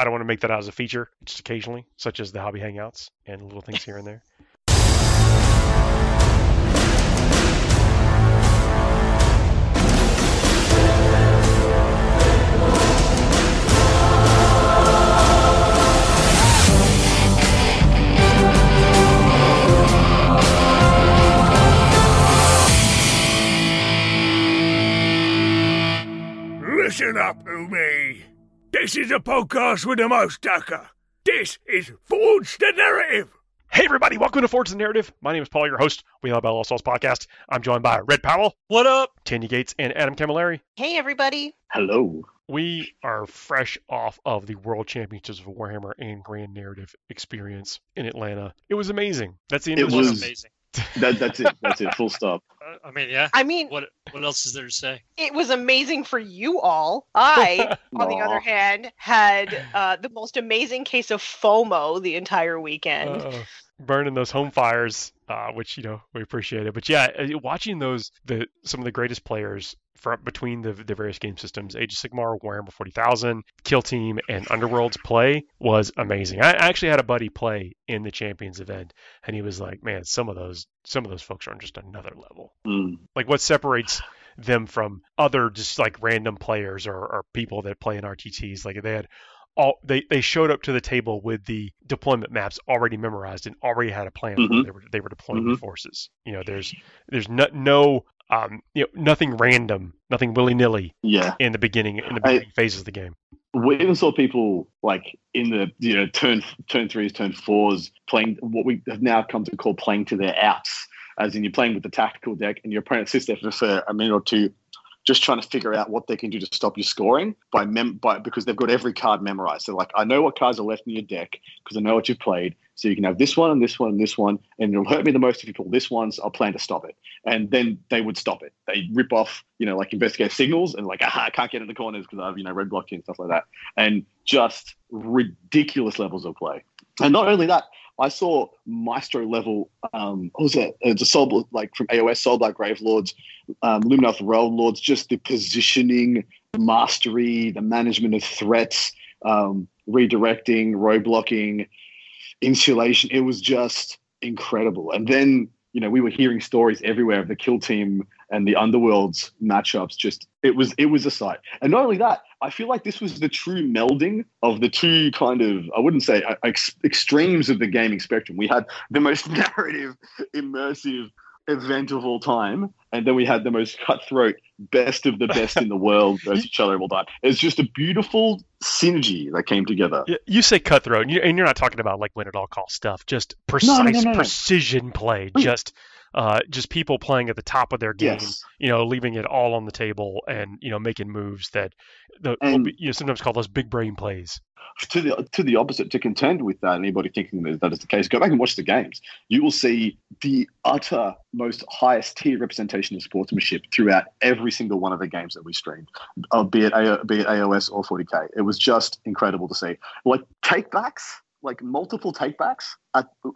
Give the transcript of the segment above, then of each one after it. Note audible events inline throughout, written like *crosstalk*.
I don't want to make that out as a feature, just occasionally, such as the hobby hangouts and little things here and there. Listen up, Umi. This is a podcast with the most ducker. This is Forge the Narrative. Hey everybody, welcome to Forge the Narrative. My name is Paul, your host. Bell of Lost Souls podcast. I'm joined by Red Powell. What up? Tanya Gates and Adam Camilleri. Hey, everybody. Hello. We are fresh off of the World Championships of Warhammer and Grand Narrative experience in Atlanta. It was amazing. That's the end It of the was- amazing. That, that's it. That's it. Full stop. *laughs* Uh, I mean, yeah. I mean, What what else is there to say? it was amazing for you all. I, *laughs* on the other hand, had uh, the most amazing case of FOMO the entire weekend. Uh, burning those home fires, uh, which you know we appreciate it. But yeah, uh, watching those the some of the greatest players from between the the various game systems, Age of Sigmar, Warhammer 40,000, Kill Team, and Underworlds play was amazing. I actually had a buddy play in the Champions event, and he was like, "Man, some of those some of those folks are on just another level. Mm. Like what separates." them from other just like random players or, or people that play in RTTs like they had all they, they showed up to the table with the deployment maps already memorized and already had a plan Mhm. they were they were deploying the Mhm. forces. You know, there's there's no, no um you know nothing random, nothing willy nilly Yeah. in the beginning in the I- phases of the game. We even saw people like in the you know turn turn threes, turn fours, playing what we have now come to call playing to their outs. As in, you're playing with the tactical deck, and your opponent sits there for for a minute or two, just trying to figure out what they can do to stop you scoring by mem by because they've got every card memorized. So like, I know what cards are left in your deck because I know what you've played. So you can have this one and this one and this one, and it'll hurt me the most if you pull this one. So I'll plan to stop it. And then they would stop it. They rip off, you know, like investigate signals and like, aha, I can't get in the corners because I've, you know, red blocked you and stuff like that. And just ridiculous levels of play. And not only that, I saw maestro level. Um, what was it? It's a soul like from AOS, Soulblight Gravelords, um, Lumineth Realm Lords. Just the positioning, mastery, the management of threats, um, redirecting, road blocking, insulation. It was just incredible. And then you know we were hearing stories everywhere of the kill team and the underworlds matchups. Just it was it was a sight. And not only that, I feel like this was the true melding of the two kind of I wouldn't say uh, ex- extremes of the gaming spectrum. We had the most *laughs* narrative, immersive event of all time, and then we had the most cutthroat, best of the best in the *laughs* world versus each other of all time. It's just a beautiful synergy that came together. You say cutthroat, and you- and you're not talking about like win at all cost stuff. Just no, precise no, no. precision play. Just uh, just people playing at the top of their game. Yes. you know, leaving it all on the table and you know making moves that the will And- be, you know sometimes call those big brain plays. to the to the opposite to contend with that anybody thinking that that is the case go back and watch the games you will see the utter most highest tier representation of sportsmanship throughout every single one of the games that we streamed uh, be it A- be it aos or 40k it was just incredible to see like takebacks like multiple takebacks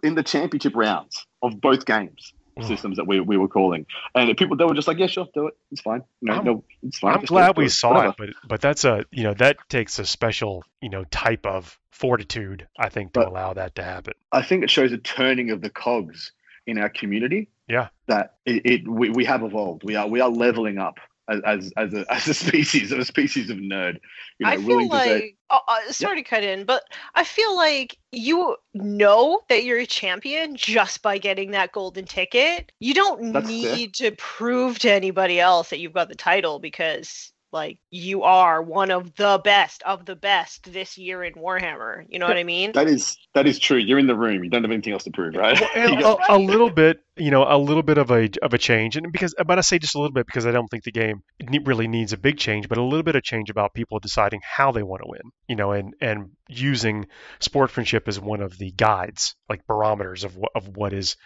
in the championship rounds of both games. Systems that we, we were calling and people they were just like yeah sure do it it's fine no I'm- no it's fine I'm just glad we saw whatever." it, but but that's a you know that takes a special you know type of fortitude I think to But- allow that to happen. I think it shows a turning of the cogs in our community. Yeah. That it, it we, we have evolved. We are we are leveling up as as as a, *laughs* as a species, a species of nerd. You know, I feel willing to like, say, oh, uh, sorry to cut in, but I feel like you know that you're a champion just by getting that golden ticket. You don't That's fair. need to prove to anybody else that you've got the title because, like, you are one of the best of the best this year in Warhammer. You know what I mean? that is that is true. You're in the room. You don't have anything else to prove, right? And *laughs* got- a, a little bit, you know, a little bit of a of a change, and because, but I say just a little bit because I don't think the game really needs a big change, but a little bit of change about people deciding how they want to win, you know, and and using sportsmanship as one of the guides, like barometers of what of what is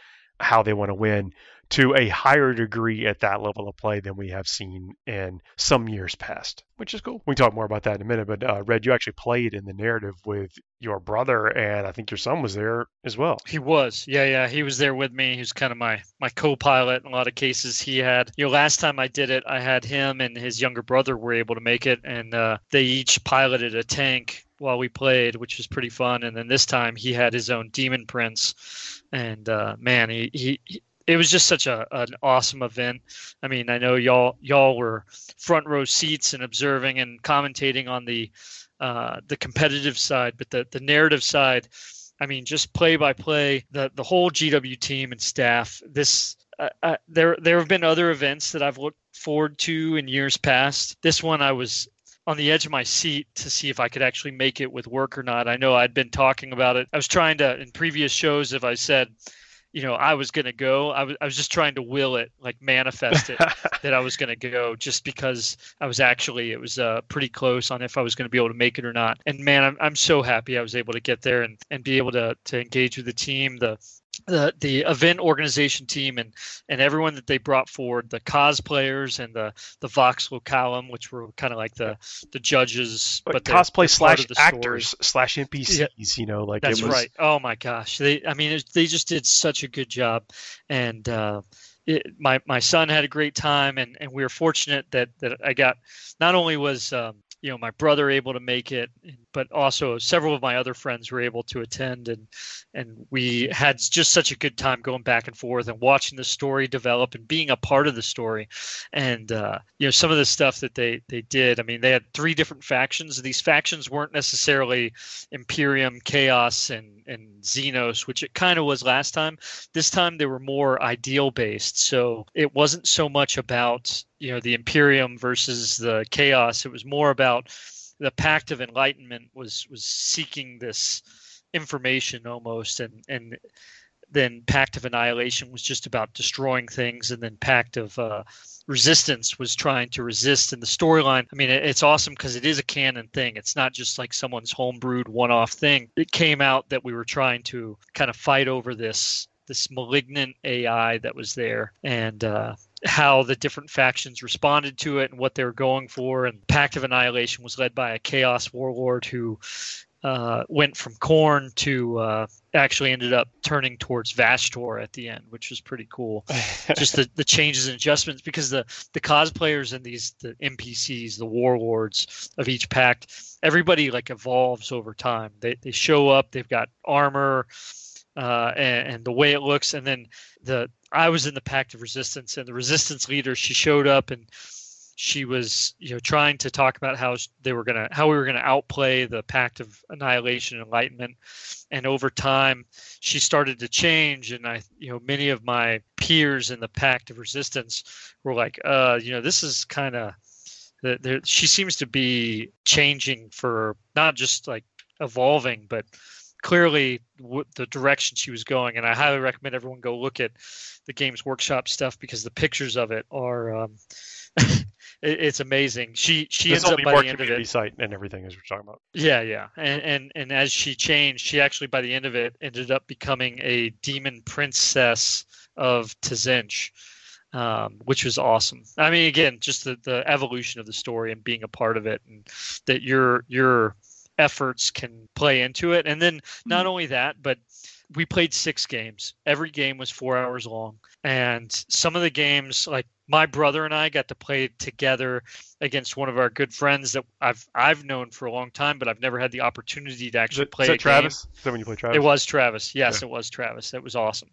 how they want to win to a higher degree at that level of play than we have seen in some years past, which is cool. We can talk more about that in a minute. But uh, Red, you actually played in the narrative with your brother, and I think your son was there as well. He was, yeah, yeah. He was there with me. He was kind of my my co-pilot in a lot of cases. He had, you know, last time I did it, I had him and his younger brother were able to make it, and uh, they each piloted a tank while we played, which was pretty fun. And then this time he had his own Demon Prince, and uh, man, he, he, he it was just such a an awesome event. I mean, I know y'all y'all were front row seats and observing and commentating on the uh, the competitive side, but the the narrative side. I mean, just play by play, the the whole GW team and staff. This uh, uh, there there have been other events that I've looked forward to in years past. This one I was on the edge of my seat to see if I could actually make it with work or not. I know I'd been talking about it. I was trying to in previous shows if I said you know I was gonna go. I was I was just trying to will it, like manifest it *laughs* that I was gonna go, just because I was actually it was uh, pretty close on if I was gonna be able to make it or not. And man, I'm I'm so happy I was able to get there and and be able to to engage with the team. The the the event organization team and and everyone that they brought forward the cosplayers and the the vox localum which were kind of like the the judges but, but cosplay slash part the story. actors slash NPCs. You know, like That's it was, right. Oh my gosh, they. I mean, it, they just did such a good job, and uh, it, my my son had a great time, and and we were fortunate that that I got. Not only was um, you know my brother able to make it, but also several of my other friends were able to attend, and and we had just such a good time going back and forth and watching the story develop and being a part of the story, and uh, you know some of the stuff that they they did. I mean, they had three different factions. These factions weren't necessarily Imperium, Chaos, and and Xenos, which it kind of was last time. This time they were more ideal based, so it wasn't so much about you know the Imperium versus the Chaos. It was more about the Pact of Enlightenment was was seeking this information almost, and and then Pact of Annihilation was just about destroying things, and then Pact of uh, Resistance was trying to resist. in the storyline, I mean, it's awesome because it is a canon thing. It's not just like someone's homebrewed one-off thing. It came out that we were trying to kind of fight over this this malignant AI that was there, and uh, how the different factions responded to it and what they were going for. And Pact of Annihilation was led by a Chaos Warlord who uh, went from Khorne to uh, actually ended up turning towards Vashtorr at the end, which was pretty cool. *laughs* Just the, the changes and adjustments because the the cosplayers and these the NPCs, the warlords of each pact, everybody like evolves over time. They they show up, they've got armor. Uh, and, and the way it looks, and then the I was in the Pact of Resistance, and the Resistance leader she showed up and she was you know trying to talk about how they were gonna how we were gonna outplay the Pact of Annihilation and Enlightenment, and over time she started to change, and I you know many of my peers in the Pact of Resistance were like, uh, you know, this is kind of there. She seems to be changing for not just like evolving, but clearly w- the direction she was going. And I highly recommend everyone go look at the Games Workshop stuff because the pictures of it are. Um, *laughs* it, it's amazing. She she This ends up by the end of it. site and everything as we're talking about. Yeah, yeah, and and and as she changed, she actually by the end of it ended up becoming a demon princess of Tzeentch, um, which was awesome. I mean, again, just the the evolution of the story and being a part of it, and that your your efforts can play into it. And then hmm. not only that, but we played six games. Every game was four hours long, and some of the games like my brother and I got to play together against one of our good friends that I've I've known for a long time, but I've never had the opportunity to Is, actually it, play is that Travis? Is that when you play Travis? It was Travis. Yes, Yeah. it was Travis. It was awesome.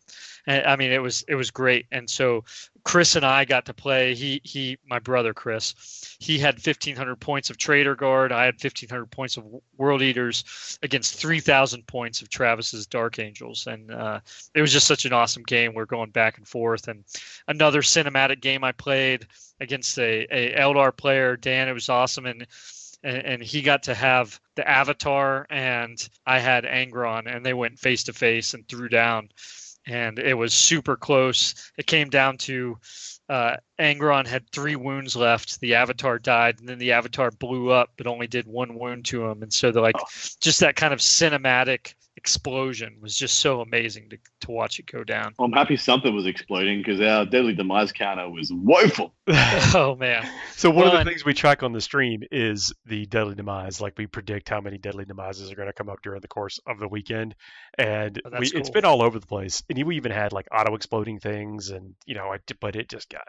And, I mean, it was it was great. And so Chris and I got to play. He he, my brother Chris, he had 1,500 points of Traitor Guard. I had 1,500 points of World Eaters against 3,000 points of Travis's Dark Angels, and uh, it was just such an awesome game. We're going back and forth, and another cinematic game I played against a, a Eldar player, Dan. It was awesome, and, and he got to have the Avatar, and I had Angron, and they went face to face and threw down, and it was super close. It came down to uh, Angron had three wounds left. The Avatar died, and then the Avatar blew up, but only did one wound to him. And so they're like, just that kind of cinematic explosion was just so amazing to, to watch it go down. I'm happy something was exploding because our deadly demise counter was woeful. *laughs* *laughs* oh man, so one Well, of the things we track on the stream is the deadly demise. Like we predict how many deadly demises are going to come up during the course of the weekend, and Oh, we, that's it's cool. been all over the place. And we even had like auto exploding things, and you know, I, but it just got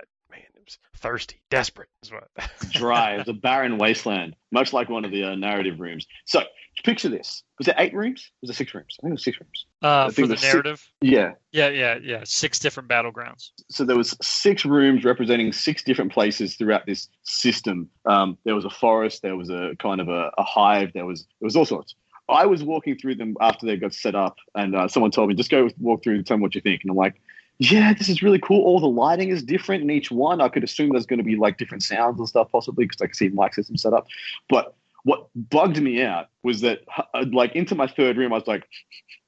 man, thirsty, desperate. Is what. dry. It was a barren wasteland, much like one of the uh, narrative rooms. So picture this: was there eight rooms? Was there six rooms? I think it was six rooms. Uh, for the the si- narrative. Yeah. Yeah, yeah, yeah. Six different battlegrounds. So there was six rooms representing six different places throughout this system. Um, there was a forest. There was a kind of a, a hive. There was there was all sorts. I was walking through them after they got set up, and uh, someone told me just go walk through and tell me what you think. And I'm like, yeah, this is really cool. All the lighting is different in each one. I could assume there's going to be like different sounds and stuff possibly because I can see mic system set up. But what bugged me out was that uh, like into my third room, I was like,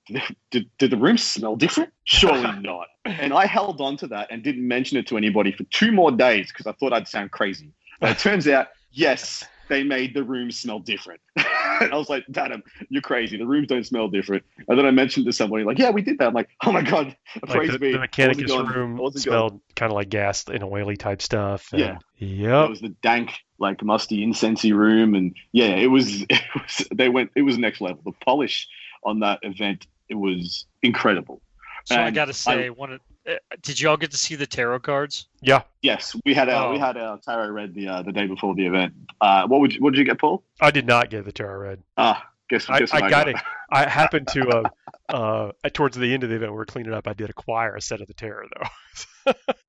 *laughs* did, did the room smell different? Surely *laughs* not. And I held on to that and didn't mention it to anybody for two more days because I thought I'd sound crazy. But it turns out, yes, they made the room smell different. *laughs* and *laughs* I was like, Adam, you're crazy. The rooms don't smell different. And then I mentioned to somebody, like, yeah, we did that. I'm like, oh my God, Like praise the, me. the I wasn't Mechanicus going- room smelled kind of like gas and oily type stuff. and- Yeah. It was the dank, like musty incensey room, and yeah, it was. *laughs* It was. They went. It was next level. The polish on that event, it was incredible. So I got to say, one. Of, uh, did y'all get to see the tarot cards? Yeah. Yes, we had a, Oh. we had a tarot read the uh, the day before the event. Uh, what would you, what did you get, Paul? I did not get the tarot read. Ah, guess, I, guess I what got it. I happened to, *laughs* uh, uh, towards the end of the event, we were cleaning up. I did acquire a set of the tarot, though.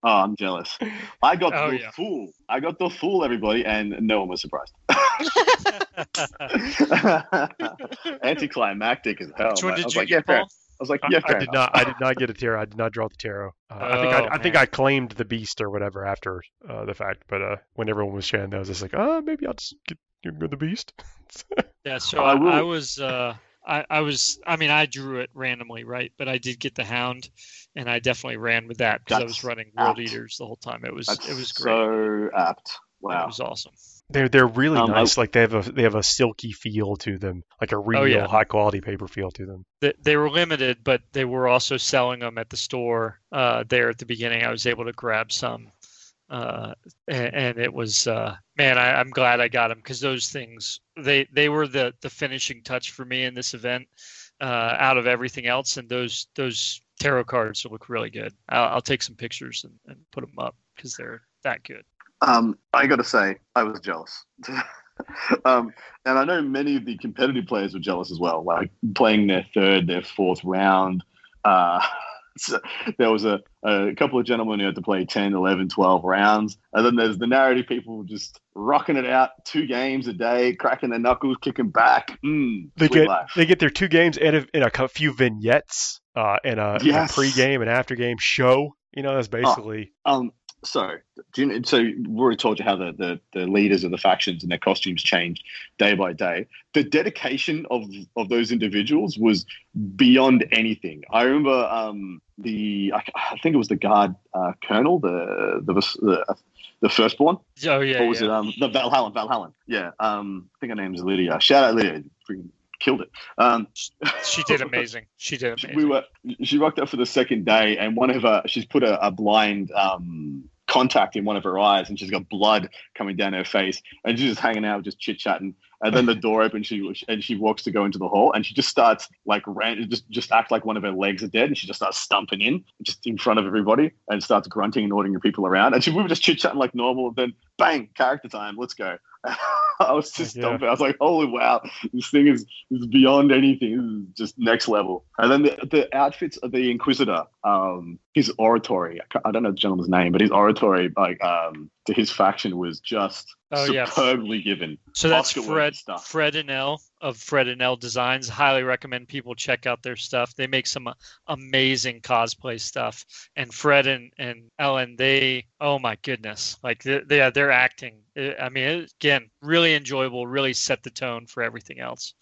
Oh, I'm jealous. I got Oh, the yeah. fool. I got the fool, everybody, and no one was surprised. *laughs* *laughs* Anticlimactic as hell. Which one did you like, yeah, get, fair. Paul? I was like, I, yeah, I fair did enough. not. I did not get a tarot. I did not draw the tarot. Uh, I think. I, Oh, I think. I claimed the beast or whatever after uh, the fact. But uh, when everyone was sharing those, it's like, oh, maybe I'll just get, get the beast. *laughs* Yeah, so I I, I was uh I, I was I mean I drew it randomly, right? But I did get the hound and I definitely ran with that because I was That's running world apt. eaters the whole time. It was That's it was great. so apt. Wow it was awesome. They're they're really Um, I- nice. Like they have a they have a silky feel to them, like a real Oh, yeah. high quality paper feel to them. They, they were limited, but they were also selling them at the store uh, there at the beginning. I was able to grab some, uh, and, and it was uh, man, I, I'm glad I got them because those things they they were the the finishing touch for me in this event. Uh, out of everything else, and those those tarot cards look really good. I'll, I'll take some pictures and, and put them up because they're that good. Um, I got to say, I was jealous. *laughs* um, and I know many of the competitive players were jealous as well, like playing their third, their fourth round. Uh, *laughs* so there was a, a couple of gentlemen who had to play 10, 11, 12 rounds. And then there's the narrative people just rocking it out two games a day, cracking their knuckles, kicking back. Mm, They get life. they get their two games and a, and a few vignettes uh, and a, and a Yes. pre-game and after-game show. You know, that's basically Um, so, do you, so we already told you how the, the, the leaders of the factions and their costumes changed day by day. The dedication of of those individuals was beyond anything. I remember um, the I, I think it was the guard uh, colonel, the the the, the firstborn. Oh yeah, Or was yeah. it um, the? Valhallan. Yeah. Um, I think her name's Lydia. Shout out Lydia. Freaking killed it. Um, she did *laughs* amazing. She did amazing. we were she rocked up for the second day and one of her she's put a, a blind um contact in one of her eyes and she's got blood coming down her face and she's just hanging out just chit-chatting and then the *laughs* door opens she and she walks to go into the hall and she just starts like ran just just act like one of her legs are dead and she just starts stumping in just in front of everybody and starts grunting and ordering people around and she we were just chit-chatting like normal and then bang character time let's go *laughs* I was just Yeah. stumping. I was like, "Holy wow, this thing is is beyond anything. This is just next level." And then the, the outfits of the Inquisitor, um, his oratory. I, I don't know the gentleman's name, but his oratory, like um, to his faction, was just Oh, yeah. superbly given. So that's Oscar-worthy Fred. Fred and L of Fred and L Designs. Highly recommend people check out their stuff. They make some uh, amazing cosplay stuff. And Fred and, and Ellen, they oh my goodness, like they, they they're acting. Uh, I mean, again, really enjoyable. Really set the tone for everything else.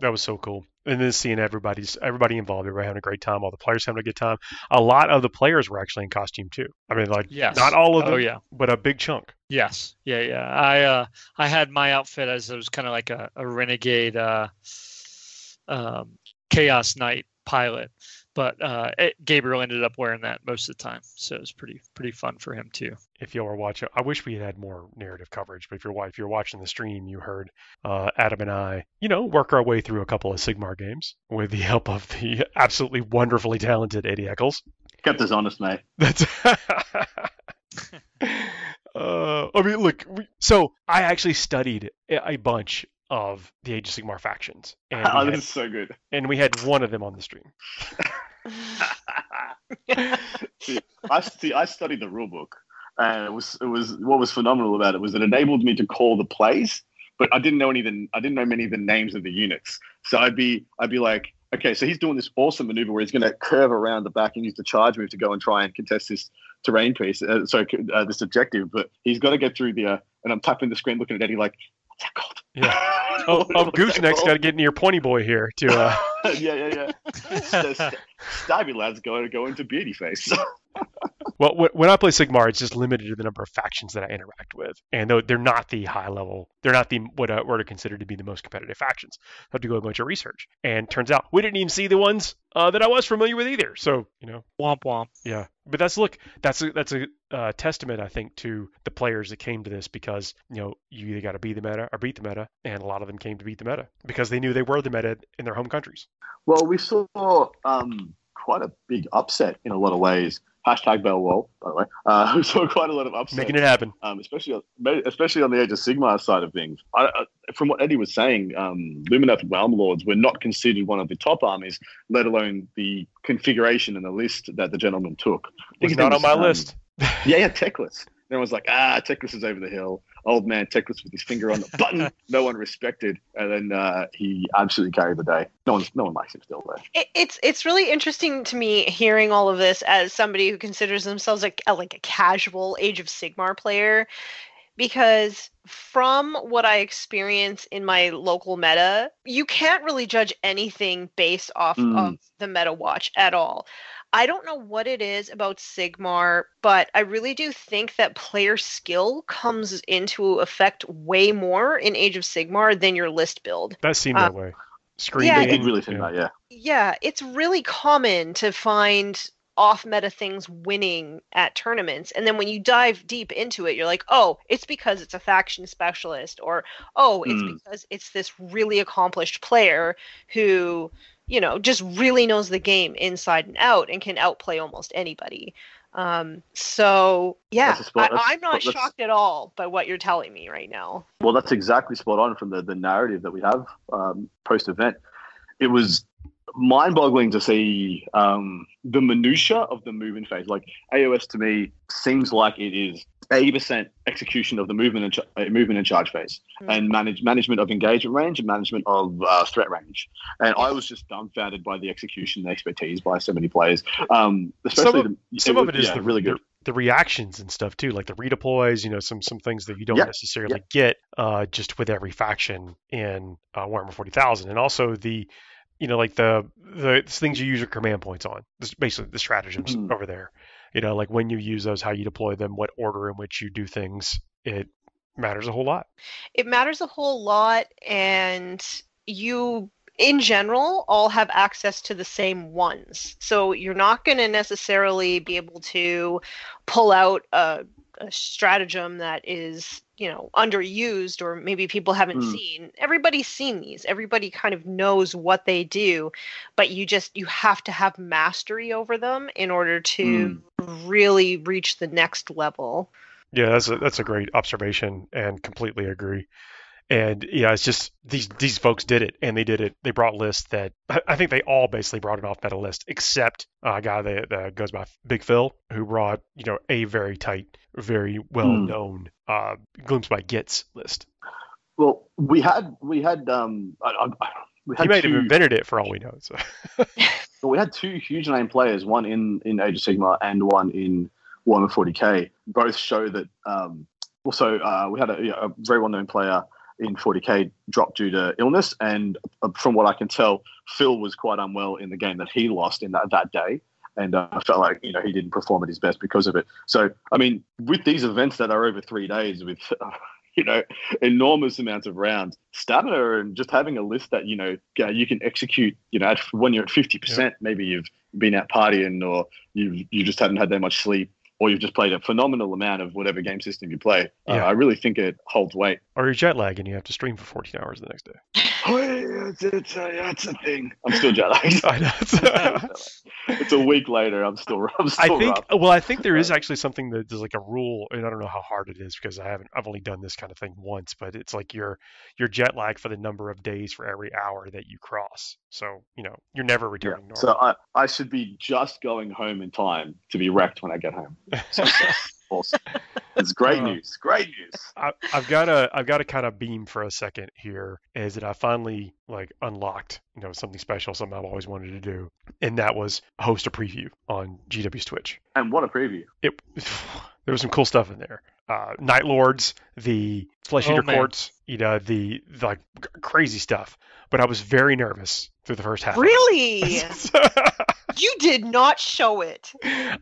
That was so cool. And then seeing everybody's everybody involved, everybody having a great time, all the players having a good time. A lot of the players were actually in costume too. I mean, like Yes. not all of them, Oh yeah. but a big chunk. Yes. Yeah. Yeah. I uh I had my outfit as it was kind of like a, a renegade uh um chaos knight pilot, but uh it, Gabriel ended up wearing that most of the time, so it was pretty pretty fun for him too. if y'all were watching, I wish we had had more narrative coverage. But if you're if you're watching the stream, you heard uh, Adam and I, you know, work our way through a couple of Sigmar games with the help of the absolutely wonderfully talented Eddie Eccles. Kept us honest, mate. *laughs* That's *laughs* Uh, I mean, look. We, so I actually studied a a bunch of the Age of Sigmar factions, and *laughs* oh, had, is so good. and we had one of them on the stream. *laughs* *laughs* see, I see. I studied the rule book, and it was it was what was phenomenal about it was it enabled me to call the plays, but I didn't know any of the I didn't know many of the names of the units. So I'd be I'd be like, okay, so he's doing this awesome maneuver where he's going to curve around the back and use the charge move to go and try and contest this terrain piece, uh, sorry, uh, this objective. But he's got to get through the, uh, and I'm tapping the screen, looking at Eddie like, what's that called? Yeah. *laughs* Oh, oh What's that Gooseneck's got to get near Pointy Boy here to. Uh, *laughs* *laughs* yeah, yeah, yeah. So, st- Stabby lads go go into beauty face. *laughs* well, when I play Sigmar, it's just limited to the number of factions that I interact with, and though they're not the high level, they're not the what I were to consider to be the most competitive factions. I have to go a bunch of research, and turns out we didn't even see the ones uh, that I was familiar with either. So you know, Womp womp. Yeah, but that's look, that's a that's a uh, testament, I think, to the players that came to this because you know you either got to be the meta or beat the meta, and a lot of them came to beat the meta because they knew they were the meta in their home countries. Well, we saw um, quite a big upset in a lot of ways. Hashtag Bell Wall, by the way. Uh, *laughs* we saw quite a lot of upset. Making it happen. um, especially on, especially on the Age of Sigmar side of things. I, I, from what Eddie was saying, um, Lumineth and Realm Lords were not considered one of the top armies, let alone the configuration and the list that the gentleman took. Was not on my um, list. *laughs* Yeah, yeah. And everyone's like, ah, Teclis is over the hill. Old man Teclis with his finger on the button. *laughs* no one respected, and then uh, he absolutely carried the day. No one, no one likes him still though. it, it's it's really interesting to me hearing all of this as somebody who considers themselves like a, like a casual Age of Sigmar player, because from what I experience in my local meta, you can't really judge anything based off Mm. of the meta watch at all. I don't know what it is about Sigmar, but I really do think that player skill comes into effect way more in Age of Sigmar than your list build. That seemed uh, that way. Screen yeah, I baiting, did really think yeah. that, yeah. Yeah, it's really common to find off meta things winning at tournaments. And then when you dive deep into it, you're like, oh, it's because it's a faction specialist, or oh, it's Hmm. because it's this really accomplished player who, you know, just really knows the game inside and out and can outplay almost anybody. Um, so yeah, spot- I, I'm not shocked at all by what you're telling me right now. Well, that's exactly spot on from the, the narrative that we have um, post event. It was mind boggling to see um, the minutia of the movement phase. Like AOS to me seems like it is 80% execution of the movement and, ch- movement and charge phase, Hmm. and manage management of engagement range and management of uh, threat range. And I was just dumbfounded by the execution and expertise by so many players. Um, especially of- the, Some it of it is yeah, the really good. The, the reactions and stuff too, like the redeploys. You know, some some things that you don't Yep, necessarily get uh, just with every faction in uh, Warhammer Forty Thousand, and also the you know like the the things you use your command points on. This, basically, the stratagems Mhm. over there. You know, like when you use those, how you deploy them, what order in which you do things. It matters a whole lot. it matters a whole lot and you in general all have access to the same ones so you're not going to necessarily be able to pull out a, a stratagem that is you know underused or maybe people haven't Hmm. seen everybody's seen these everybody kind of knows what they do but you just you have to have mastery over them in order to really reach the next level Yeah, that's a, that's a great observation, and completely agree. And yeah, it's just these these folks did it, and they did it. They brought lists that I think they all basically brought an off meta list, except uh, a guy that, that goes by Big Phil, who brought you know a very tight, very well known uh, Gloomspite Gitz list. Well, we had we had um I, I, we had He might two, have invented it for all we know. So *laughs* but we had two huge name players, one in in Age of Sigmar and one in Warhammer 40k. Both show that. Um, also, uh, we had a, a very well known player in 40k dropped due to illness, and uh, from what I can tell, Phil was quite unwell in the game that he lost in that that day. And uh, I felt like you know he didn't perform at his best because of it. So I mean, with these events that are over three days, with *laughs* you know enormous amounts of rounds, stamina, and just having a list that you know you can execute. You know, at, when you're at fifty percent, maybe you've been out partying, or you you just haven't had that much sleep, or you've just played a phenomenal amount of whatever game system you play. Uh, Yeah. I really think it holds weight. or you're jet lag and you have to stream for 14 hours the next day. *laughs* it's, it's, yeah, it's a thing. I'm still jet lagged. *laughs* I know. *laughs* It's- a week later. I'm still. I'm I think rough. well, I think there is actually something that there's like a rule, and I don't know how hard it is because I haven't I've only done this kind of thing once, but it's like your your jet lag for the number of days for every hour that you cross. So you know you're never Yeah. returning normal. So I, I should be just going home in time to be wrecked when I get home. *laughs* So, awesome. It's great Uh, news. Great news. I, I've got to I've got to kind of beam for a second here is that I finally like unlocked you know something special something I've always wanted to do and that was host a preview on GW's Twitch. And what a preview. It *sighs* there was some cool stuff in there. Uh, Night Lords, the Flesh Oh, Eater man. Courts, you know the, the like crazy stuff. But I was very nervous through the first half. Really? it. *laughs* *laughs* You did not show it.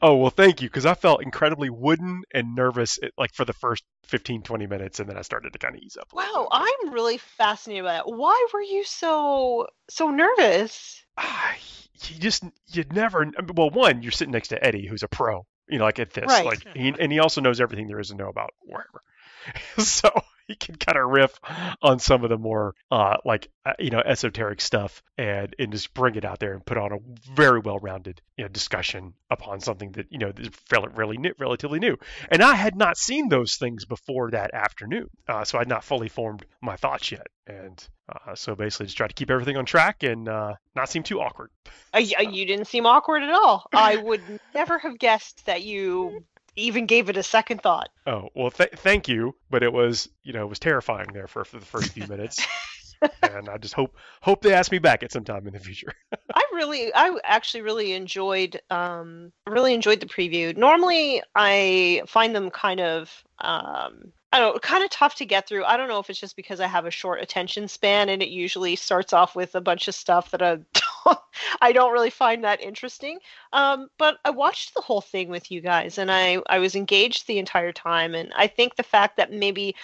oh well thank you because i felt incredibly wooden and nervous at, like for the first 15 20 minutes and then i started to kind of ease up Wow. I'm really fascinated by that. Why were you so so nervous? Ah, you just you'd never well one you're sitting next to eddie who's a pro you know like at this Right. like he, and he also knows everything there is to know about warhammer *laughs* so *laughs* he can kind of riff on some of the more uh like uh, you know esoteric stuff and and just bring it out there and put on a very well rounded you know discussion upon something that you know is fairly really new, relatively new. And i had not seen those things before that afternoon uh, so i'd not fully formed my thoughts yet. And uh, so basically just try to keep everything on track and uh, not seem too awkward. Uh, uh, you didn't seem awkward at all. I would never have guessed that you even gave it a second thought. Oh well, th- thank you, but it was you know it was terrifying there for, for the first few minutes, *laughs* and I just hope hope they ask me back at some time in the future. *laughs* I really, I actually really enjoyed, um, really enjoyed the preview. Normally, I find them kind of, um, I don't know, kind of tough to get through. I don't know if it's just because I have a short attention span, and it usually starts off with a bunch of stuff that I *laughs* I don't really find that interesting. Um, but I watched the whole thing with you guys, and I, I was engaged the entire time, and I think the fact that maybe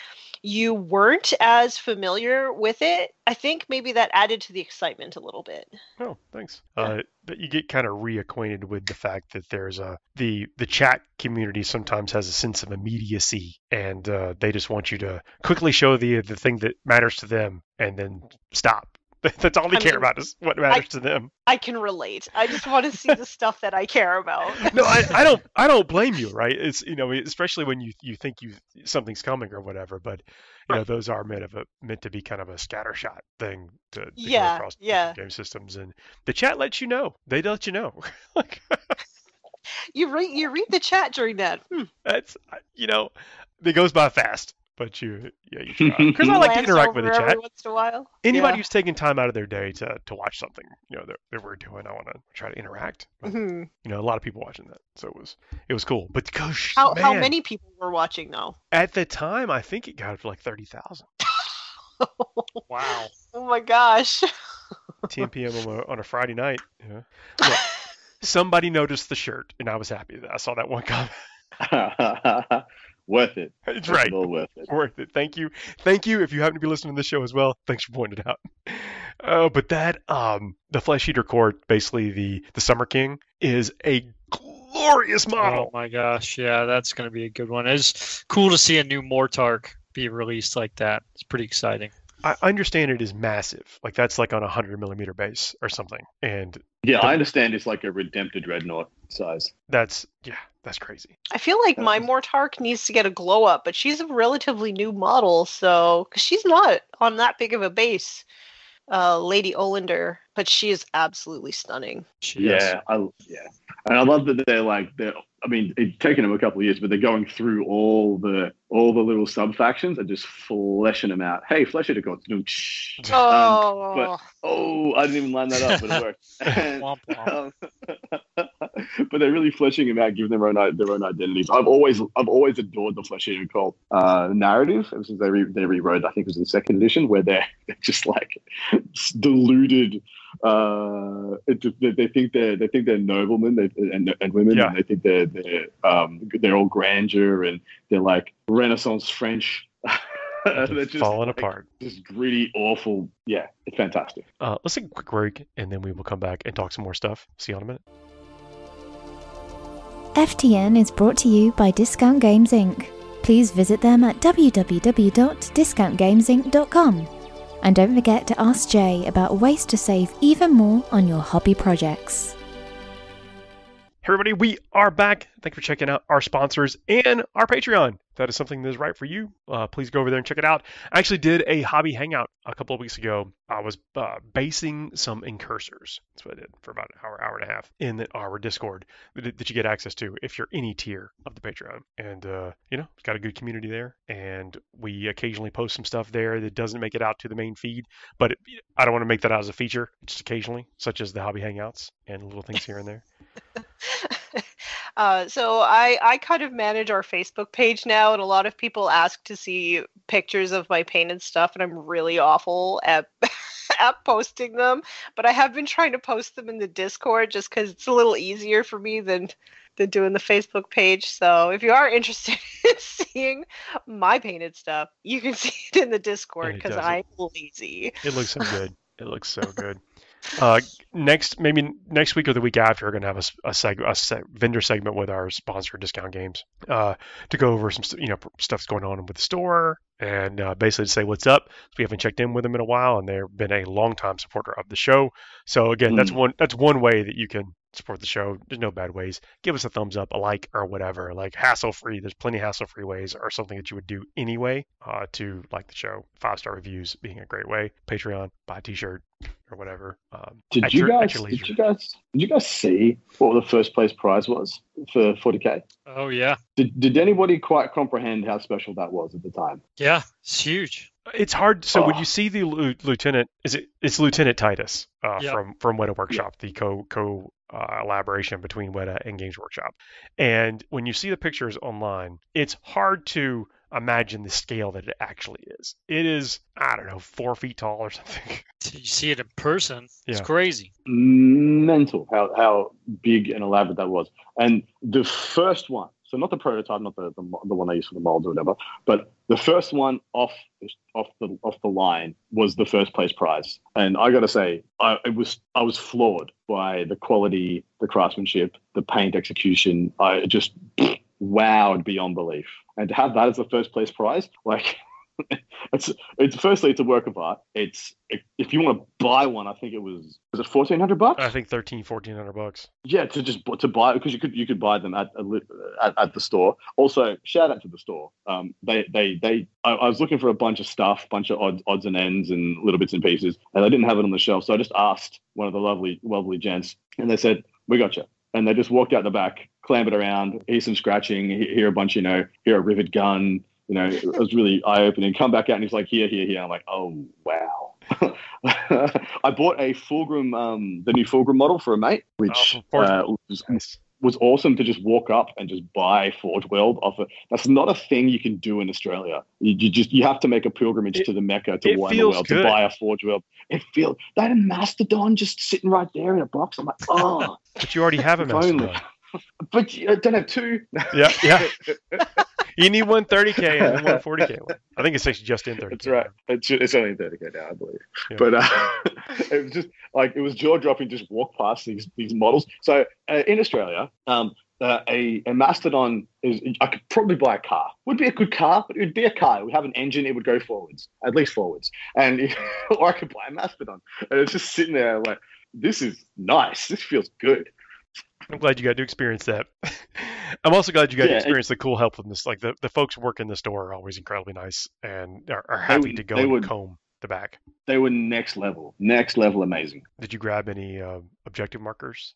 you weren't as familiar with it, I think maybe that added to the excitement a little bit. Oh, thanks. Yeah. Uh, but you get kind of reacquainted with the fact that there's a the the chat community sometimes has a sense of immediacy, and uh, they just want you to quickly show the the thing that matters to them, and then stop. *laughs* That's all they I care mean, about is what matters to them. I can relate. I just want to see the *laughs* stuff that I care about. no, I, I don't *laughs* I don't blame you, right? It's you know, especially when you you think you something's coming or whatever, but you know, those are meant of a meant to be kind of a scattershot thing to, to Yeah, across yeah. game systems and the chat lets you know. They let you know. like You read you read the chat during that. Hmm. that's you know, it goes by fast. But you yeah, you *laughs* try. Because I like to interact with the over chat. every once in a while. Anybody Yeah. who's taking time out of their day to, to watch something, you know, that, that we're doing, I want to try to interact. But, Mhm. you know, a lot of people watching that, so it was it was cool. But gosh, How how many people were watching though? At the time, I think it got up to like 30,000. *laughs* Wow. Oh my gosh. 10 p.m. on a, on a Friday night. Yeah. *laughs* Look, somebody noticed the shirt, and I was happy that I saw that one comment. Worth it. It's It's right. all worth it. Worth it. Thank you. Thank you. If you happen to be listening to the show as well, thanks for pointing it out. Oh, but that, um, the Flesh Eater Court, basically the, the Summer King, is a glorious model. Oh my gosh, yeah, that's going to be a good one. It's cool to see a new Mortarch be released like that. It's pretty exciting. I understand it is massive. Like that's like on a 100 millimeter base or something. And Yeah, I understand it's like a Redemptor Dreadnought size. that's, yeah, that's crazy. I feel like my Mortarch needs to get a glow up, but she's a relatively new model, so because she's not on that big of a base. Uh, Lady Olynder, but she is absolutely stunning. She is. Yeah, I, yeah, and I love that they're like they're. I mean, it's taken them a couple of years, but they're going through all the all the little sub factions and just fleshing them out. Hey, flesh it, got Oh, Oh, I didn't even line that up, but it worked. *laughs* And, Womp womp. um, *laughs* but they're really fleshing them out, giving them their own their own identities. I've always I've always adored the Flesh Eater Courts uh, narrative ever since they re- they rewrote. I think it was the second edition where they're, *laughs* they're just like deluded. Uh, it, they, they think they're they think they're noblemen they, and, and women, Yeah. and they think they're they're um, they're all grandeur and they're like Renaissance French. *laughs* They're they're just falling like, apart. Just gritty, awful. Yeah, it's fantastic. Uh, let's take a quick break and then we will come back and talk some more stuff. See you in a minute. FTN is brought to you by Discount Games Inc. Please visit them at www.discountgamesinc.com. And don't forget to ask Jay about ways to save even more on your hobby projects. Everybody, we are back. Thank you for checking out our sponsors and our Patreon. If that is something that is right for you, uh, please go over there and check it out. I actually did a hobby hangout a couple of weeks ago. I was uh, basing some incursors. That's what I did for about an hour, hour and a half in the our Discord that, that you get access to if you're any tier of the Patreon. And, uh, you know, it's got a good community there. And we occasionally post some stuff there that doesn't make it out to the main feed. But it, I don't want to make that out as a feature, just occasionally, such as the hobby hangouts and little things here and there. *laughs* Uh, so I I kind of manage our Facebook page now, and a lot of people ask to see pictures of my painted stuff, and I'm really awful at *laughs* at posting them. But I have been trying to post them in the Discord just because it's a little easier for me than than doing the Facebook page. So if you are interested *laughs* in seeing my painted stuff, you can see it in the Discord because. I'm lazy. It looks so good. It looks so good. Uh, next, maybe next week or the week after, we're gonna have a, a, seg- a seg- vendor segment with our sponsor, Discount Games, uh, to go over some you know stuff's going on with the store and uh, basically to say what's up. We haven't checked in with them in a while, and they've been a long time supporter of the show. So again, that's Mm. one that's one way that you can support the show. There's no bad ways. Give us a thumbs up, a like, or whatever. Like hassle free. There's plenty of hassle free ways, or something that you would do anyway uh, to like the show. Five star reviews being a great way. Patreon, buy a T-shirt or whatever. Um, Did you your- guys? Did you guys? Did you guys see what the first place prize was for 40k? Oh yeah, Did Did anybody quite comprehend how special that was at the time? yeah, it's huge. It's hard. So when Oh. you see the lieutenant, is it? It's Lieutenant Titus uh, Yeah. from from Weta Workshop, the co co uh, elaboration between Weta and Games Workshop. And when you see the pictures online, it's hard to imagine the scale that it actually is. It is, I don't know, four feet tall or something. *laughs* You see it in person. It's Yeah. crazy. Mental how how big and elaborate that was. And the first one, so not the prototype, not the the, the one they used for the molds or whatever, but the first one off off the off the line was the first place prize. And I got to say, I it was I was floored by the quality, the craftsmanship, the paint execution. I just *sniffs* wowed beyond belief. And to have that as the first place prize, like. *laughs* it's it's firstly it's a work of art. It's if, if you want to buy one, I think it was was it fourteen hundred bucks. I think 13, 1400 bucks. Yeah, to just to buy because you could you could buy them at at, at the store. Also, shout out to the store. Um, they they they. I, I was looking for a bunch of stuff, bunch of odds odds and ends and little bits and pieces, and they didn't have it on the shelf. So I just asked one of the lovely lovely gents, and they said we got you. And they just walked out the back, clambered around, hear some scratching, hear a bunch, you know, hear a rivet gun. You know, it was really eye opening. Come back out and he's like, here, here, here. I'm like, oh wow. *laughs* I bought a Fulgrim, um, the new Fulgrim model for a mate, which Oh, uh, was, Nice. was awesome to just walk up and just buy Forge World off it. That's not a thing you can do in Australia. You, you just you have to make a pilgrimage It- to the Mecca to feels world good. to buy a Forge World. It feels that a Mastodon just sitting right there in a box. I'm like, oh, But you already have a Mastodon. But you don't have two. Yeah, yeah. *laughs* You need one 30k and then one *laughs* 40k one. I think it's actually just in 30k. That's right. It's, it's only 30k now, I believe. Yeah. But uh, *laughs* it was just like it was jaw dropping. Just walk past these these models. So uh, in Australia, um, uh, a, a Mastodon is I could probably buy a car. Would be a good car, but it would be a car. It would have an engine. It would go forwards, at least forwards. And or I could buy a Mastodon, and it's just sitting there like this is nice. This feels good. I'm glad you got to experience that. *laughs* I'm also glad you got to Yeah, experience the cool helpfulness. Like the, the folks working the store are always incredibly nice and are, are happy would- to go and would- comb the back. They were next level, next level amazing. Did you grab any uh, objective markers?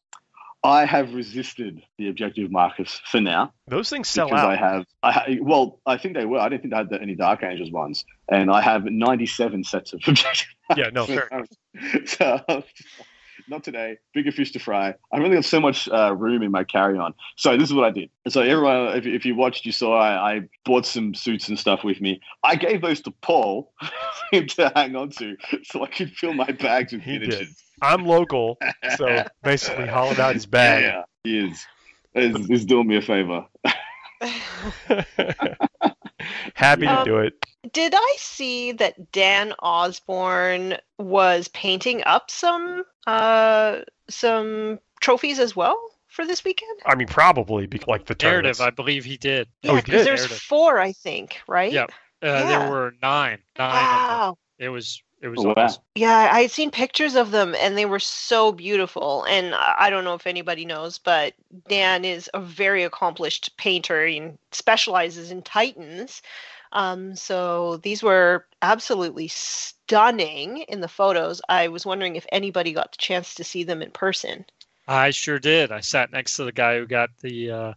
I have resisted the objective markers for now. Those things sell because out. I have, I ha- well, I think they were. I didn't think I had any Dark Angels ones, and I have 97 sets of *laughs* objective. Yeah, no, fair *laughs* so, not today. Bigger fish to fry. I've only got so much uh, room in my carry-on. So this is what I did. So everyone, if, if you watched, you saw I, I bought some suits and stuff with me. I gave those to Paul *laughs* him to hang on to, so I could fill my bags with He did. I'm local, so *laughs* basically hollowed out his bag. Yeah, he is. He's, he's doing me a favor. *laughs* Happy to Um, do it. Did I see that Dan Osborne was painting up some uh some trophies as well for this weekend? I mean, probably because like the Narrative. I believe he did. Oh, he did? there's Narrative. four, I think, right? Yep. Uh, Yeah. There were nine. Nine. Wow. It was it was Oh, wow. awesome. Yeah, I had seen pictures of them and they were so beautiful. And I I don't know if anybody knows, but Dan is a very accomplished painter and specializes in Titans. Um, so these were absolutely stunning in the photos. I was wondering if anybody got the chance to see them in person. I sure did. I sat next to the guy who got the uh,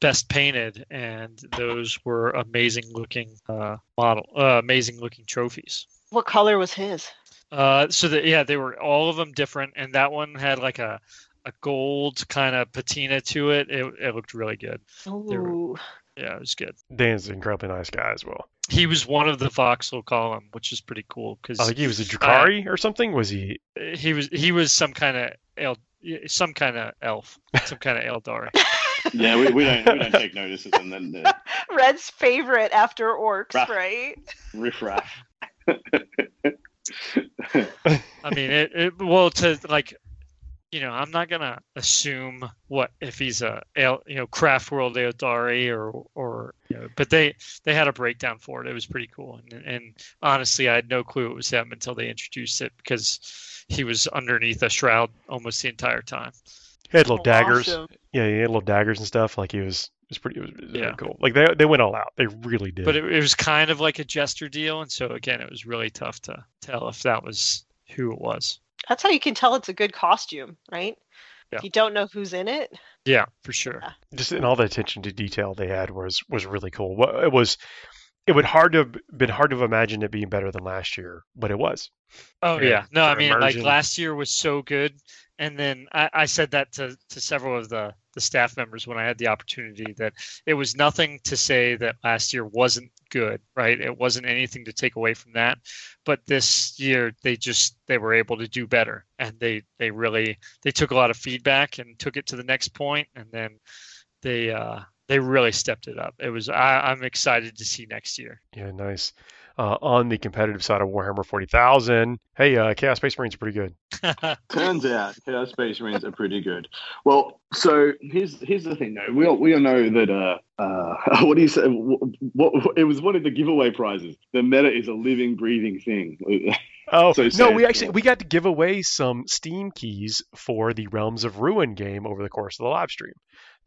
best painted, and those were amazing looking uh, model, uh, amazing looking trophies. What color was his? Uh, so that yeah, they were all of them different, and that one had like a a gold kind of patina to it. It it looked really good. were- Ooh. Yeah, it was good. Dan's an incredibly nice guy as well. He was one of the voxel column, which is pretty cool because I think he was a Drukhari or something. Was he? he was he was some kind of El, some kind of elf, some kind of Eldari. *laughs* Yeah, we, we don't we don't take notices and then uh, *laughs* Red's favorite after orcs, Raph. right? riff raff. I mean, it, it well to like, you know, I'm not gonna assume what if he's a you know craft world Eldari or or you know, but they they had a breakdown for it. It was pretty cool, and and honestly, I had no clue it was him until they introduced it because he was underneath a shroud almost the entire time. He had little Oh, daggers. awesome. Yeah, he had little daggers and stuff. Like he was. It was pretty. It was, it was really Yeah. cool. Like they they went all out. They really did. But it, it was kind of like a jester deal, and so again, it was really tough to tell if that was who it was. That's how you can tell it's a good costume, right? Yeah. If you don't know who's in it. Yeah, for sure. just and all the attention to detail they had was was really cool. It was it would hard to have been hard to have imagined it being better than last year, but it was. Oh Yeah, yeah, no, I mean like last year was so good, and then I, I said that to to several of the the staff members when I had the opportunity that it was nothing to say that last year wasn't good, right? It wasn't anything to take away from that, but this year they just they were able to do better, and they they really they took a lot of feedback and took it to the next point, and then they uh they really stepped it up. It was I, I'm excited to see next year. Yeah, nice. Uh, on the competitive side of Warhammer 40,000, hey, uh, Chaos Space Marines are pretty good. *laughs* Turns out Chaos Space Marines are pretty good. Well, so here's here's the thing though. We all we all know that uh uh *laughs* what do you say? What, what it was one of the giveaway prizes. The meta is a living, breathing thing. *laughs* Oh So no, we actually we got to give away some Steam keys for the Realms of Ruin game over the course of the live stream.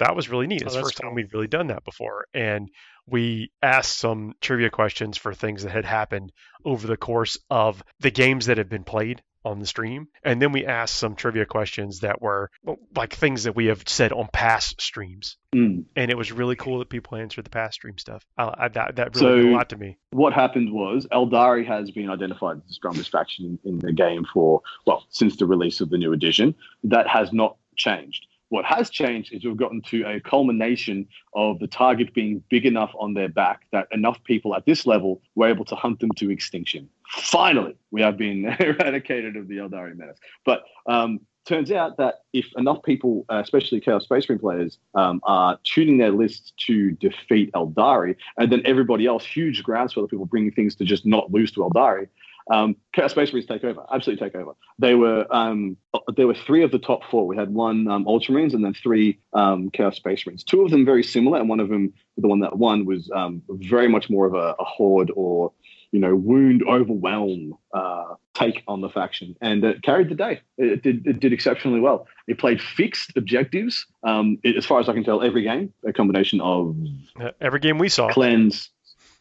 That was really neat. Oh, It's the that's first time we'd really done that before, and we asked some trivia questions for things that had happened over the course of the games that had been played on the stream, and then we asked some trivia questions that were like things that we have said on past streams. Mm. And it was really cool that people answered the past stream stuff. Uh, I, that that really meant So- a lot to me. What happened was Eldari has been identified as the strongest faction in, in the game for well since the release of the new edition. That has not changed. What has changed is we've gotten to a culmination of the target being big enough on their back that enough people at this level were able to hunt them to extinction. Finally, we have been *laughs* eradicated of the Eldari menace. But um, turns out that if enough people, uh, especially Chaos Space Marine players, um, are tuning their lists to defeat Eldari, and then everybody else, huge groundswell of people bringing things to just not lose to Eldari, um, Chaos Space Marines take over, absolutely take over. They were um, there were three of the top four. We had one um, Ultramarines and then three um, Chaos Space Marines. Two of them very similar, and one of them, the one that won, was um, very much more of a, a horde or you know wound overwhelm uh, take on the faction, and it carried the day. It did, it did exceptionally well. It played fixed objectives. Um, it- as far as I can tell, every game a combination of Uh, every game we saw, cleanse.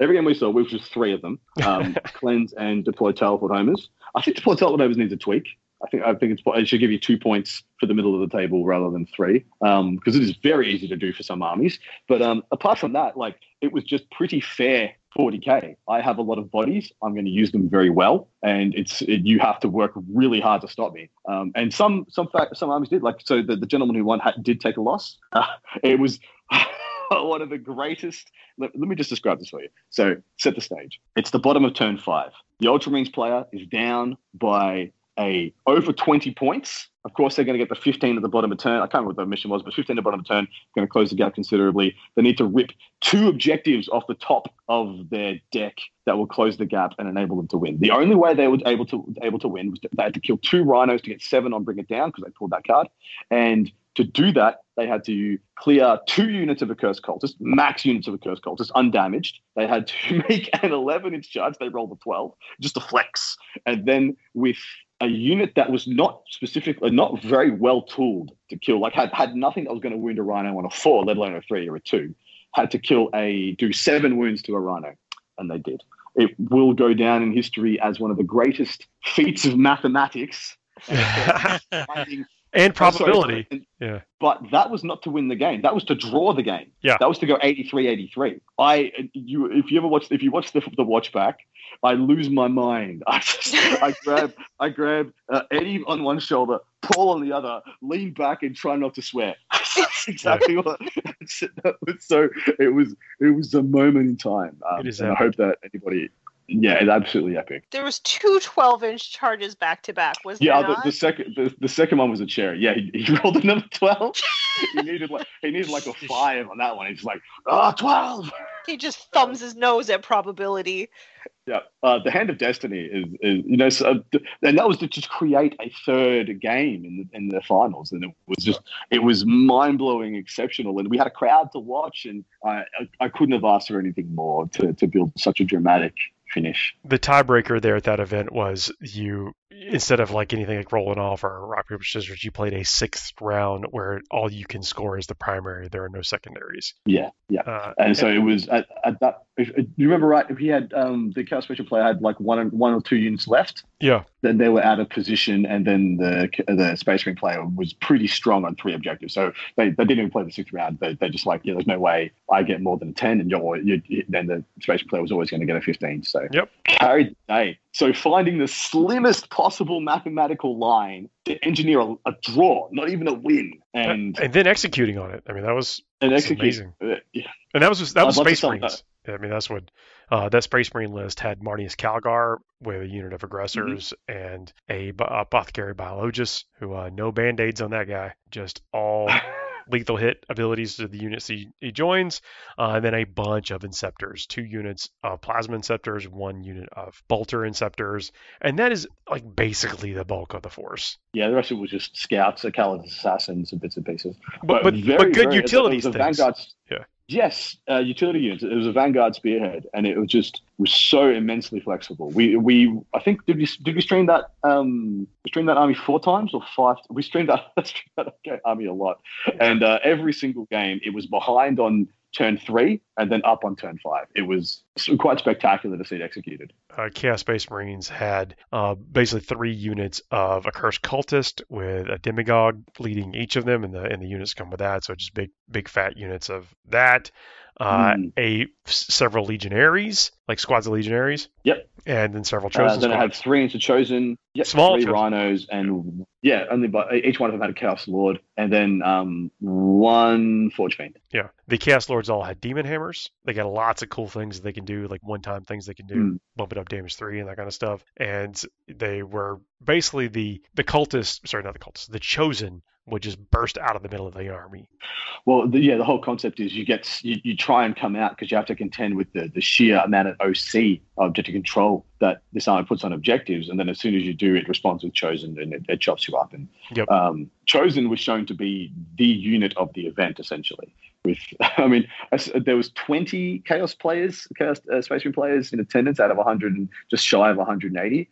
Every game we saw, which was three of them, um, *laughs* cleanse and deploy teleport homers. I think deploy teleport homers needs a tweak. I think I think it's, it should give you two points for the middle of the table rather than three, because it is very easy to do for some armies. But um, apart from that, like it was just pretty fair 40k. I have a lot of bodies. I'm going to use them very well, and it's it, you have to work really hard to stop me. Um, and some some fact, some armies did. Like so, the, the gentleman who won had, did take a loss. Uh, *laughs* it was *laughs* one of the greatest. Let, let me just describe this for you. So set the stage. It's the bottom of turn five. The Ultramarines player is down by a over 20 points. Of course, they're going to get the 15 at the bottom of turn. I can't remember what the mission was, but 15 at the bottom of turn, going to close the gap considerably. They need to rip two objectives off the top of their deck that will close the gap and enable them to win. The only way they were able to able to win was they had to kill two rhinos to get seven on Bring It Down because they pulled that card. And to do that, they had to clear two units of a Accursed Cultist, max units of a Accursed Cultist, undamaged. They had to *laughs* make an 11 inch charge. They rolled a 12, just a flex. And then with a unit that was not specifically, uh, not very well tooled to kill, like had, had nothing that was going to wound a Rhino on a four, let alone a three or a two, had to kill a, do seven wounds to a Rhino. And they did. It will go down in history as one of the greatest feats of mathematics. *laughs* finding and Oh, sorry, probability. Yeah. But that was not to win the game. That was to draw the game. Yeah. That was to go 83-83. I you if you ever watch if you watch the the watch back, I lose my mind. *laughs* I just I grab I grab uh, Eddie on one shoulder, Paul on the other, lean back and try not to swear. *laughs* That's exactly what *laughs* that was so it was it was a moment in time. Um, It is and I hope that anybody yeah, it's absolutely epic. There was two 12 inch charges back to back. Was Yeah, there the, the second the, the second one was a chair. Yeah, he, he *laughs* rolled a number twelve. he *laughs* needed like he needed like a five on that one. He's like, ah, 12. *laughs* He just thumbs his nose at probability. Yeah, uh, the Hand of Destiny is, is you know, so, uh, and that was to just create a third game in the in the finals, and it was just it was mind blowing, exceptional, and we had a crowd to watch, and I I, I couldn't have asked for anything more to to build such a dramatic finish. The tiebreaker there at that event was you instead of like anything like rolling off or rock paper scissors, you played a sixth round where all you can score is the primary. There are no secondaries. Yeah, yeah. Uh, And so it was at, at that. If, if you remember right, if he had um, the Chaos Special player had like one one or two units left, yeah, then they were out of position, and then the the Space Marine player was pretty strong on three objectives. So they, they didn't even play the sixth round. They they just like yeah, there's no way I get more than a ten, and you're you, then the Space Marine player was always going to get a fifteen. So Yep. carried day. So finding the slimmest possible mathematical line to engineer a, a draw, not even a win, and and then executing on it. I mean, that was and execute. amazing. Uh, yeah. And that was just, that I'd was Space sell Marines. I mean, that's what uh, that Space Marine list had Marneus Calgar with a unit of aggressors and a apothecary biologis who uh, no band aids on that guy, just all *laughs* lethal hit abilities to the units he, he joins, uh, and then a bunch of inceptors, two units of plasma inceptors, one unit of bolter inceptors, and that is like basically the bulk of the force. Yeah, the rest of it was just scouts, Callidus assassins, and bits and pieces. But but, very, but good very- utilities it was a things. Vanguard, Yeah. Yes, uh, utility units. It was a Vanguard spearhead, and it was just was so immensely flexible. We we I think did we did we stream that um we streamed that army four times or five? We streamed that, *laughs* streamed that army a lot, and uh, every single game it was behind on turn three and then up on turn five. It was quite spectacular to see it executed. uh, Chaos Space Marines had uh, basically three units of accursed cultist with a demigod leading each of them, and the and the units come with that. So just big big fat units of that. Uh, Mm. A several legionaries, like squads of legionaries. Yep. And then several Uh, chosen then I had squads. three into chosen, yep, Small three chosen. rhinos, and yeah, only but each one of them had a chaos lord, and then um one forge fiend. Yeah. The Chaos Lords all had demon hammers. They got lots of cool things that they can do, like one time things they can do, Mm. bump it up damage three and that kind of stuff. And they were basically the the cultists, sorry, not the cultists, the chosen would just burst out of the middle of the army. Well, the, yeah, the whole concept is you get you, you try and come out because you have to contend with the, the sheer amount of OC objective control that this army puts on objectives, and then as soon as you do, it responds with chosen and it, it chops you up. And Yep. um, chosen was shown to be the unit of the event essentially. With, *laughs* I mean, as- there was 20 chaos players, chaos uh, space marine players in attendance out of 100 and just shy of 180. And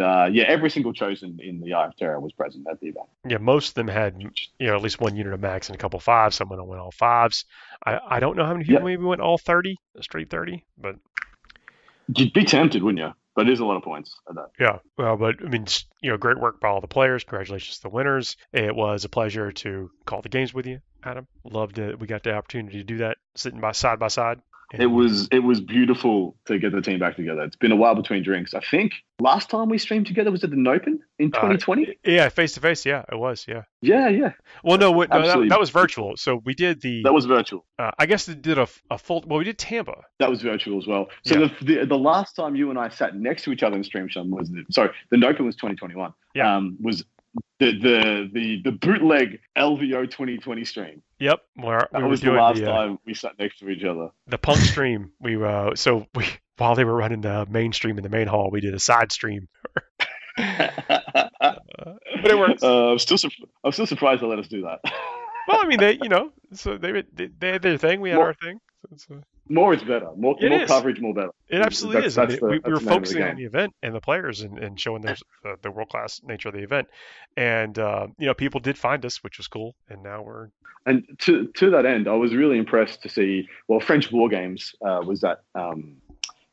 uh, yeah, every single chosen in the Eye of Terror was present at the event. Yeah, most of them had you know at least one unit of max and a couple fives. Some went all fives. I, I don't know how many people Yep. maybe went all thirty, straight thirty, but You'd be tempted, wouldn't you? But it is a lot of points at that. yeah. Well, but I mean, you know, great work by all the players. Congratulations to the winners. It was a pleasure to call the games with you, Adam. Loved it. We got the opportunity to do that sitting by side by side. It was it was beautiful to get the team back together. It's been a while between drinks. I think last time we streamed together was at the Nopen in 2020. Uh, yeah, face to face. Yeah, it was. Yeah. Yeah, yeah. Well, no, what, no that, that was virtual. So we did the. That was virtual. uh, I guess they did a, a full. Well, we did Tampa. That was virtual as well. So Yeah. the, the the last time you and I sat next to each other in stream Sean, was the, sorry the Nopen was 2021. Yeah. Um, was the the the the bootleg LVO 2020 stream. Yep. Where That we were was the last the, uh, time we sat next to each other. the punk stream. We uh, so we while they were running the main stream in the main hall, we did a side stream. *laughs* but it works. Uh, I'm still sur- I'm still surprised they let us do that. Well, I mean, they *laughs* you know, so they they, they had their thing, we had Well- our thing. So uh, more is better. More more is. coverage, more better. It absolutely That's- is. That's the- we, we were that's the name of the focusing on the event and the players and, and showing their *laughs* uh, the world class nature of the event, and uh, you know people did find us, which was cool. And now we're And to to that end, I was really impressed to see. Well, French War Games uh, was that um,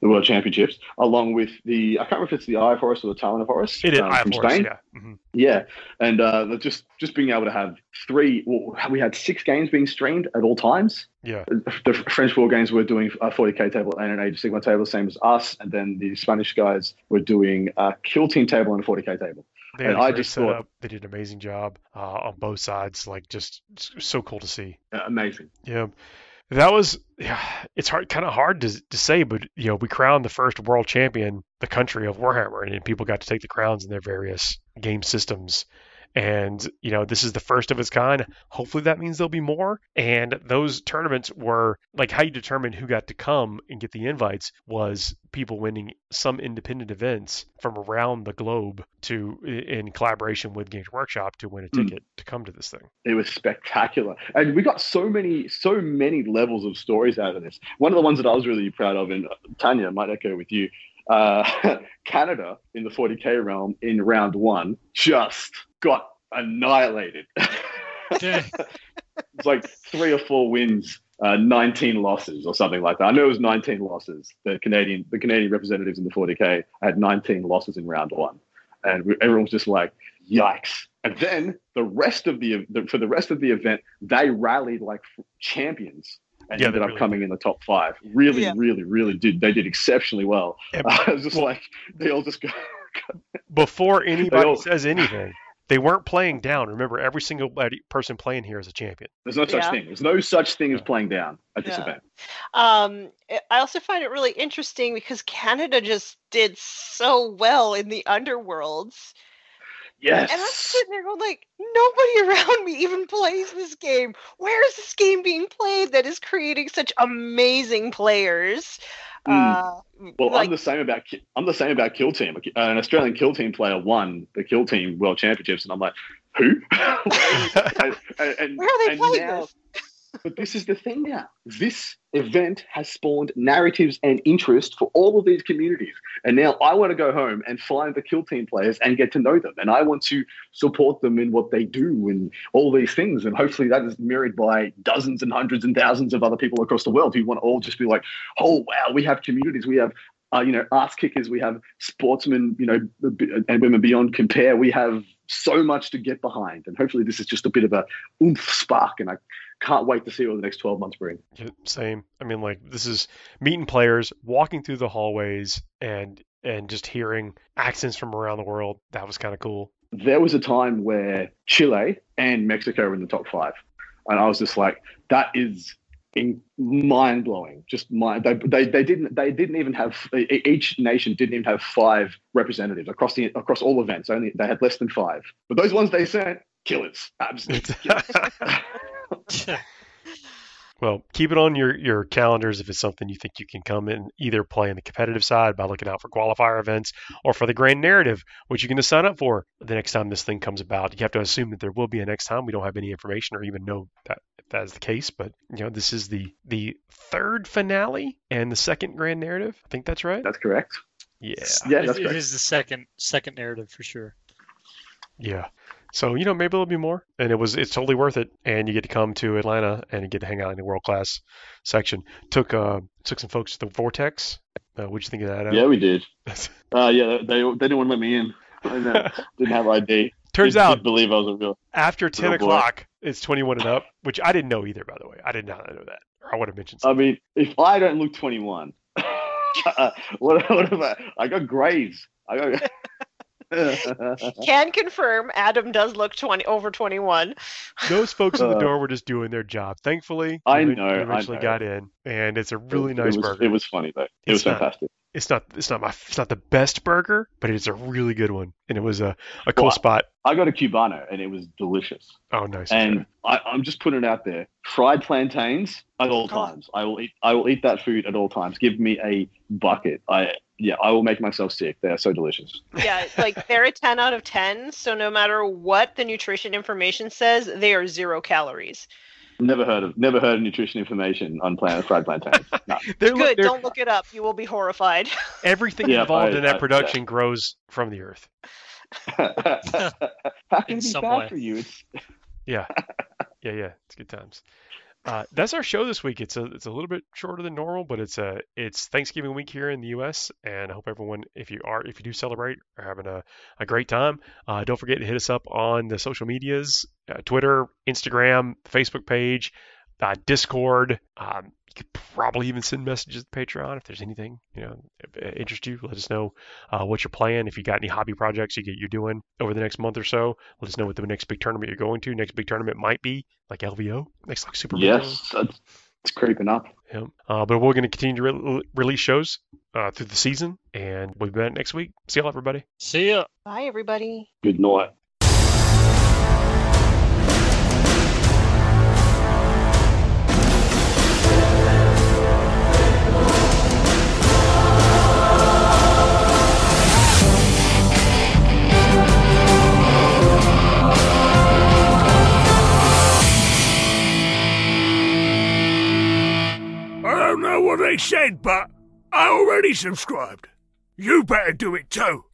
the World Championships, along with the I can't remember if it's the Eye Forest or the Talon Forest it is um, from Force, Spain. yeah. hmm Yeah, and uh, just just being able to have three. Well, we had six games being streamed at all times. Yeah. The French War Games were doing a 40k table and an Age of Sigmar table, same as us, and then the Spanish guys were doing a Kill Team table and a 40k table. They And I just thought- setup. They did an amazing job uh, on both sides. Like just so cool to see. Amazing. Yeah, that was. Yeah, it's hard, kind of hard to to say, but you know, we crowned the first world champion, the country of Warhammer, and people got to take the crowns in their various game systems. And you know, this is the first of its kind. Hopefully, that means there'll be more. And those tournaments were like how you determine who got to come and get the invites was people winning some independent events from around the globe to in collaboration with Games Workshop to win a Hmm. ticket to come to this thing. It was spectacular, and we got so many, so many levels of stories out of this. One of the ones that I was really proud of, and Tanya might echo with you, uh, *laughs* Canada in the 40k realm in round one just got annihilated. *laughs* it's like three or four wins, uh, 19 losses or something like that. I know it was 19 losses. The Canadian, the Canadian representatives in the 40k had 19 losses in round one, and we, everyone was just like, "Yikes!" And then the rest of the, the for the rest of the event, they rallied like champions and Yeah, they ended up really coming in the top five. Really, Yeah. really, really did. They did exceptionally well. And *laughs* I was just like, they all just *laughs* go. before anybody all- says anything, they weren't playing down. Remember, every single person playing here is a champion. There's no such Yeah. thing. There's no such thing as playing down at this Yeah. event. Um, I- I also find it really interesting because Canada just did so well in the underworlds. Yes. And I'm sitting there going like, nobody *laughs* around me even plays this game. Where is this game being played that is creating such amazing players? Mm. Uh, Well, like, I'm the same about I'm the same about Kill Team. An Australian Kill Team player won the Kill Team World Championships, and I'm like, who? *laughs* and, *laughs* and- and- where are they playing now- this? But this is the thing now. This event has spawned narratives and interest for all of these communities. And now I want to go home and find the Kill Team players and get to know them. And I want to support them in what they do and all these things. And hopefully that is mirrored by dozens and hundreds and thousands of other people across the world who want to all just be like, oh, wow, we have communities. We have uh, you know, ass kickers. We have sportsmen, you know, and women beyond compare. We have so much to get behind, and hopefully, this is just a bit of a oomph spark. And I can't wait to see what the next twelve months bring. Yeah, Same. I mean, like this is meeting players, walking through the hallways, and and just hearing accents from around the world. That was kind of cool. There was a time where Chile and Mexico were in the top five, and I was just like, that is in mind blowing. Just mind. They, they they didn't they didn't even have each nation didn't even have five representatives across the across all events. Only they had less than five. But those ones they sent killers, absolutely *laughs* killers. *laughs* well, keep it on your your calendars if it's something you think you can come in either play in the competitive side by looking out for qualifier events or for the grand narrative, which you can just sign up for the next time this thing comes about. You have to assume that there will be a next time. We don't have any information or even know that if that is the case, but you know this is the the third finale and the second grand narrative. I think that's right. That's correct. Yeah. Yeah, It- that's it correct. is the second second narrative for sure. Yeah. So you know maybe there'll be more, and it was it's totally worth it. And you get to come to Atlanta and you get to hang out in the world class section. Took uh took some folks to the Vortex. Uh, what'd you think of that? Yeah, we did. *laughs* Uh, yeah, they they didn't want to let me in. Didn't have ID. Turns did, out believe I was a real. after 10 Little boy. o'clock, it's 21 and up, which I didn't know either, by the way. I did not know that. Or I would have mentioned I mean, if I don't look 21, *laughs* what, what about? I got grays. I got. *laughs* Can confirm Adam does look 20 over 21. Those folks at the Uh, door were just doing their job. Thankfully, I we know, I eventually know. got in, and it's a really It nice was, burger. It was funny though. It It's was not- fantastic. it's not it's not my it's not the best burger, but it's a really good one, and it was a, a cool Well, spot. I got a cubano and it was delicious. Oh, nice. And I, I'm just putting it out there: fried plantains at all Oh. times. I will eat. I will eat that food at all times. Give me a bucket. I yeah. I will make myself sick. They are so delicious. Yeah, like they're a 10 out of 10. So no matter what the nutrition information says, they are zero calories. Never heard of. Never heard of nutrition information on plant, fried plantains. *laughs* No. They're, Good. they're- Don't look it up. You will be horrified. *laughs* everything Yeah, involved I- in that I- production grows from the earth. *laughs* How can it be bad way. for you? It's, Yeah, yeah, yeah. It's good times. Uh, that's our show this week. It's a it's a little bit shorter than normal, but it's a it's Thanksgiving week here in the U.S. and I hope everyone, if you are if you do celebrate, are having a, a great time. Uh, don't forget to hit us up on the social medias: uh, Twitter, Instagram, Facebook page, uh, Discord. Um, could probably even send messages to Patreon if there's anything you know uh, interest you. Let us know uh, what you're playing. If you got any hobby projects you get you're doing over the next month or so, let us know what the next big tournament you're going to. Next big tournament might be like LVO, next like Super Bowl. yes, it's, it's creeping up. Yeah. Uh, but we're going to continue to re- release shows uh, through the season, and we'll be back next week. See y'all, everybody. See ya. Bye, everybody. Good night. Know what they said, but I already subscribed. You better do it too.